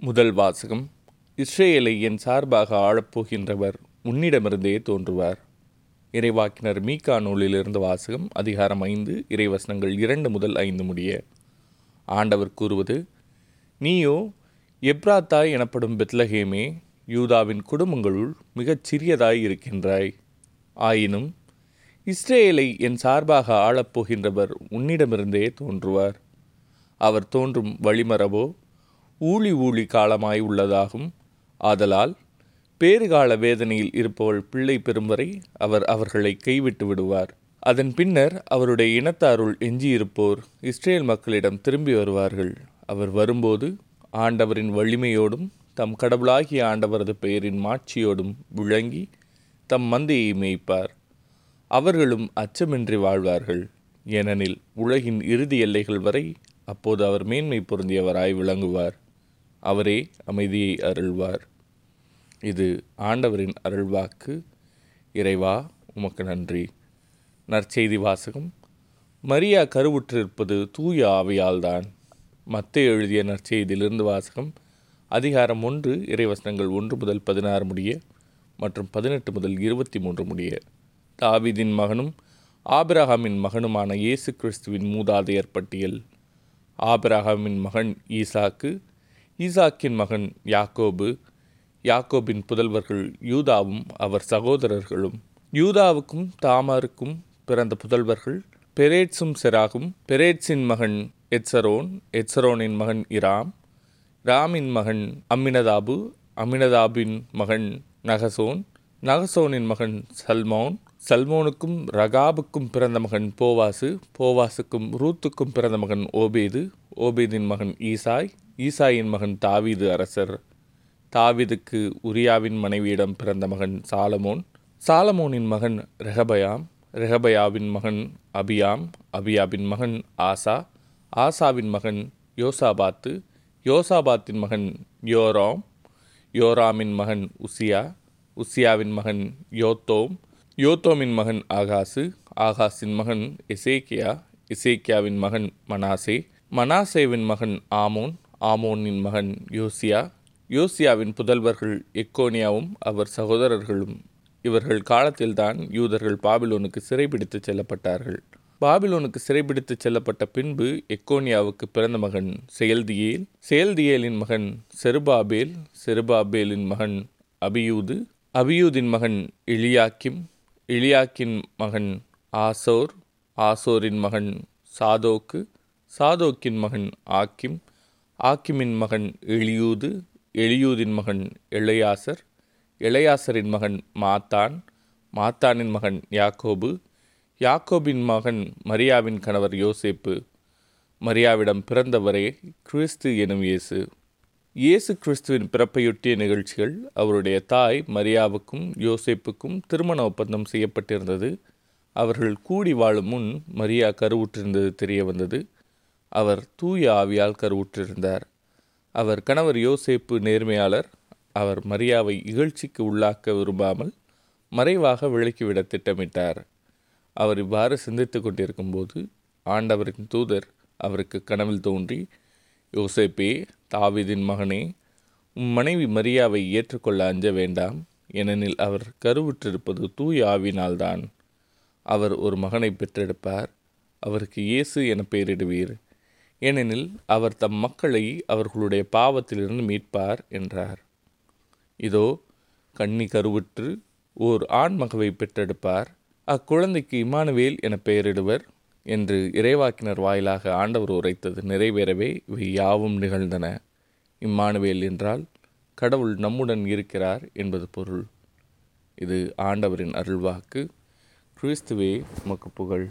முதல் வாசகம் இஸ்ரேலை என் சார்பாக ஆளப்போகின்றவர் உன்னிடமிருந்தே தோன்றுவார். இறைவாக்கினர் மீகா நூலிலிருந்து வாசகம் அதிகாரம் ஐந்து இறைவசனங்கள் இரண்டு முதல் ஐந்து முடிய. ஆண்டவர் கூறுவது நீயோ எப்ராத்தாய் எனப்படும் பெத்லஹேமே யூதாவின் குடும்பங்களுள் மிகச் சிறியதாய் இருக்கின்றாய். ஆயினும் இஸ்ரேலை என் சார்பாக ஆளப்போகின்றவர் உன்னிடமிருந்தே தோன்றுவார். அவர் தோன்றும் வழிமரபோ ஊழி ஊழி காலமாய் உள்ளதாகும். ஆதலால் பேறுகால வேதனையில் இருப்பவள் பிள்ளை பெறும் வரை அவர் அவர்களை கைவிட்டு விடுவார். அதன் பின்னர் அவருடைய இனத்தாருள் எஞ்சியிருப்போர் இஸ்ரேல் மக்களிடம் திரும்பி வருவார்கள். அவர் வரும்போது ஆண்டவரின் வலிமையோடும் தம் கடவுளாகிய ஆண்டவரது பெயரின் மாட்சியோடும் விளங்கி தம் மந்தையை மேய்ப்பார். அவர்களும் அச்சமின்றி வாழ்வார்கள். ஏனெனில் உலகின் இறுதி எல்லைகள் வரை அப்போது அவர் மேன்மை பொருந்தியவராய் விளங்குவார். அவரே அமைதியை அருள்வார். இது ஆண்டவரின் அருள்வாக்கு. இறைவா உமக்கு நன்றி. நற்செய்தி வாசகம். மரியா கருவுற்றிருப்பது தூய ஆவியால்தான். மத்திய எழுதிய நற்செய்தியிலிருந்து வாசகம். அதிகாரம் ஒன்று இறைவசனங்கள் ஒன்று முதல் பதினாறு முடிய மற்றும் பதினெட்டு முதல் இருபத்தி மூன்று முடிய. தாவிதின் மகனும் ஆபிரஹாமின் மகனுமான இயேசு கிறிஸ்துவின் மூதாதையர் பட்டியல். ஆபிரஹாமின் மகன் ஈசாக்கு ஈசாக்கின் மகன் யாக்கோபு யாக்கோபின் புதல்வர்கள் யூதாவும் அவர் சகோதரர்களும். யூதாவுக்கும் தாமாருக்கும் பிறந்த புதல்வர்கள் பெரேட்ஸும் செராகும். பெரேட்ஸின் மகன் எட்சரோன் எட்சரோனின் மகன் இராம். ராமின் மகன் அம்மினதாபு அமினதாபின் மகன் நகசோன். நகசோனின் மகன் சல்மோன். சல்மோனுக்கும் ரகாபுக்கும் பிறந்த மகன் போவாசு. போவாசுக்கும் ரூத்துக்கும் பிறந்த மகன் ஓபேது. ஓபேதின் மகன் ஈசாய். ஈசாயின் மகன் தாவீது அரசர் தாவீதுக்கு உரியாவின் மனைவியிடம் பிறந்த மகன் சாலமோன். சாலமோனின் மகன் ரெஹபயாம் ரெஹபயாவின் மகன் அபியாம் அபியாபின் மகன் ஆசா ஆசாவின் மகன் யோசாபாத்து யோசாபாத்தின் மகன் யோராம் யோராமின் மகன் உசியா உசியாவின் மகன் யோத்தோம் யோத்தோமின் மகன் ஆகாசு ஆகாஸின் மகன் எசேக்கியா எசேக்கியாவின் மகன் மனாசே மனாசேவின் மகன் ஆமோன் ஆமோனின் மகன் யோசியா. யோசியாவின் புதல்வர்கள் எக்கோனியாவும் அவர் சகோதரர்களும். இவர்கள் காலத்தில்தான் யூதர்கள் பாபிலோனுக்கு சிறைபிடித்து செல்லப்பட்டார்கள். பாபிலோனுக்கு சிறைபிடித்து செல்லப்பட்ட பின்பு எக்கோனியாவுக்கு பிறந்த மகன் செயல்தியேல். செயல்தியேலின் மகன் செருபாபேல். செருபாபேலின் மகன் அபியூது. அபியூதின் மகன் இலியாக்கிம் இலியாக்கின் மகன் ஆசோர். ஆசோரின் மகன் சாதோக்கு. சாதோக்கின் மகன் ஆக்கிம். ஆக்கிமின் மகன் எளியூது எளியூதின் மகன் எளையாசர் இளையாசரின் மகன் மாத்தான் மாத்தானின் மகன் யாக்கோபு யாக்கோபின் மகன் மரியாவின் கணவர் யோசேப்பு. மரியாவிடம் பிறந்தவரே கிறிஸ்து எனும் இயேசு. இயேசு கிறிஸ்துவின் பிறப்பையொட்டிய நிகழ்ச்சிகள் அவருடைய தாய் மரியாவுக்கும் யோசேப்புக்கும் திருமண ஒப்பந்தம் செய்யப்பட்டிருந்தது. அவர்கள் கூடி வாழும் முன் மரியா கருவுற்றிருந்தது தெரிய வந்தது. அவர் தூய ஆவியால் கருவுற்றிருந்தார். அவர் கணவர் யோசேப்பு நேர்மையாளர். அவர் மரியாவை இகழ்ச்சிக்கு உள்ளாக்க விரும்பாமல் மறைவாக விலக்கிவிட திட்டமிட்டார். அவர் இவ்வாறு சிந்தித்து கொண்டிருக்கும்போது ஆண்டவரின் தூதர் அவருக்கு கனவில் தோன்றி யோசேப்பே தாவிதின் மகனே உம் மனைவி மரியாவை ஏற்றுக்கொள்ள அஞ்ச வேண்டாம். ஏனெனில் அவர் கருவுற்றிருப்பது தூய ஆவினால்தான் அவர் ஒரு மகனை பெற்றெடுப்பார். அவருக்கு இயேசு என பெயரிடுவீர். ஏனெனில் அவர் தம் மக்களை அவர்களுடைய பாவத்திலிருந்து மீட்பார் என்றார். இதோ கன்னி கருவுற்று ஓர் ஆண்மகவை பெற்றெடுப்பார். அக்குழந்தைக்கு இமானுவேல் என பெயரிடுவர் என்று இறைவாக்கினர் வாயிலாக ஆண்டவர் உரைத்தது நிறைவேறவே இவை யாவும் நிகழ்ந்தன. இம்மானுவேல் என்றால் கடவுள் நம்முடன் இருக்கிறார் என்பது பொருள். இது ஆண்டவரின் அருள்வாக்கு. கிறிஸ்துவே உமக்கு புகழ்.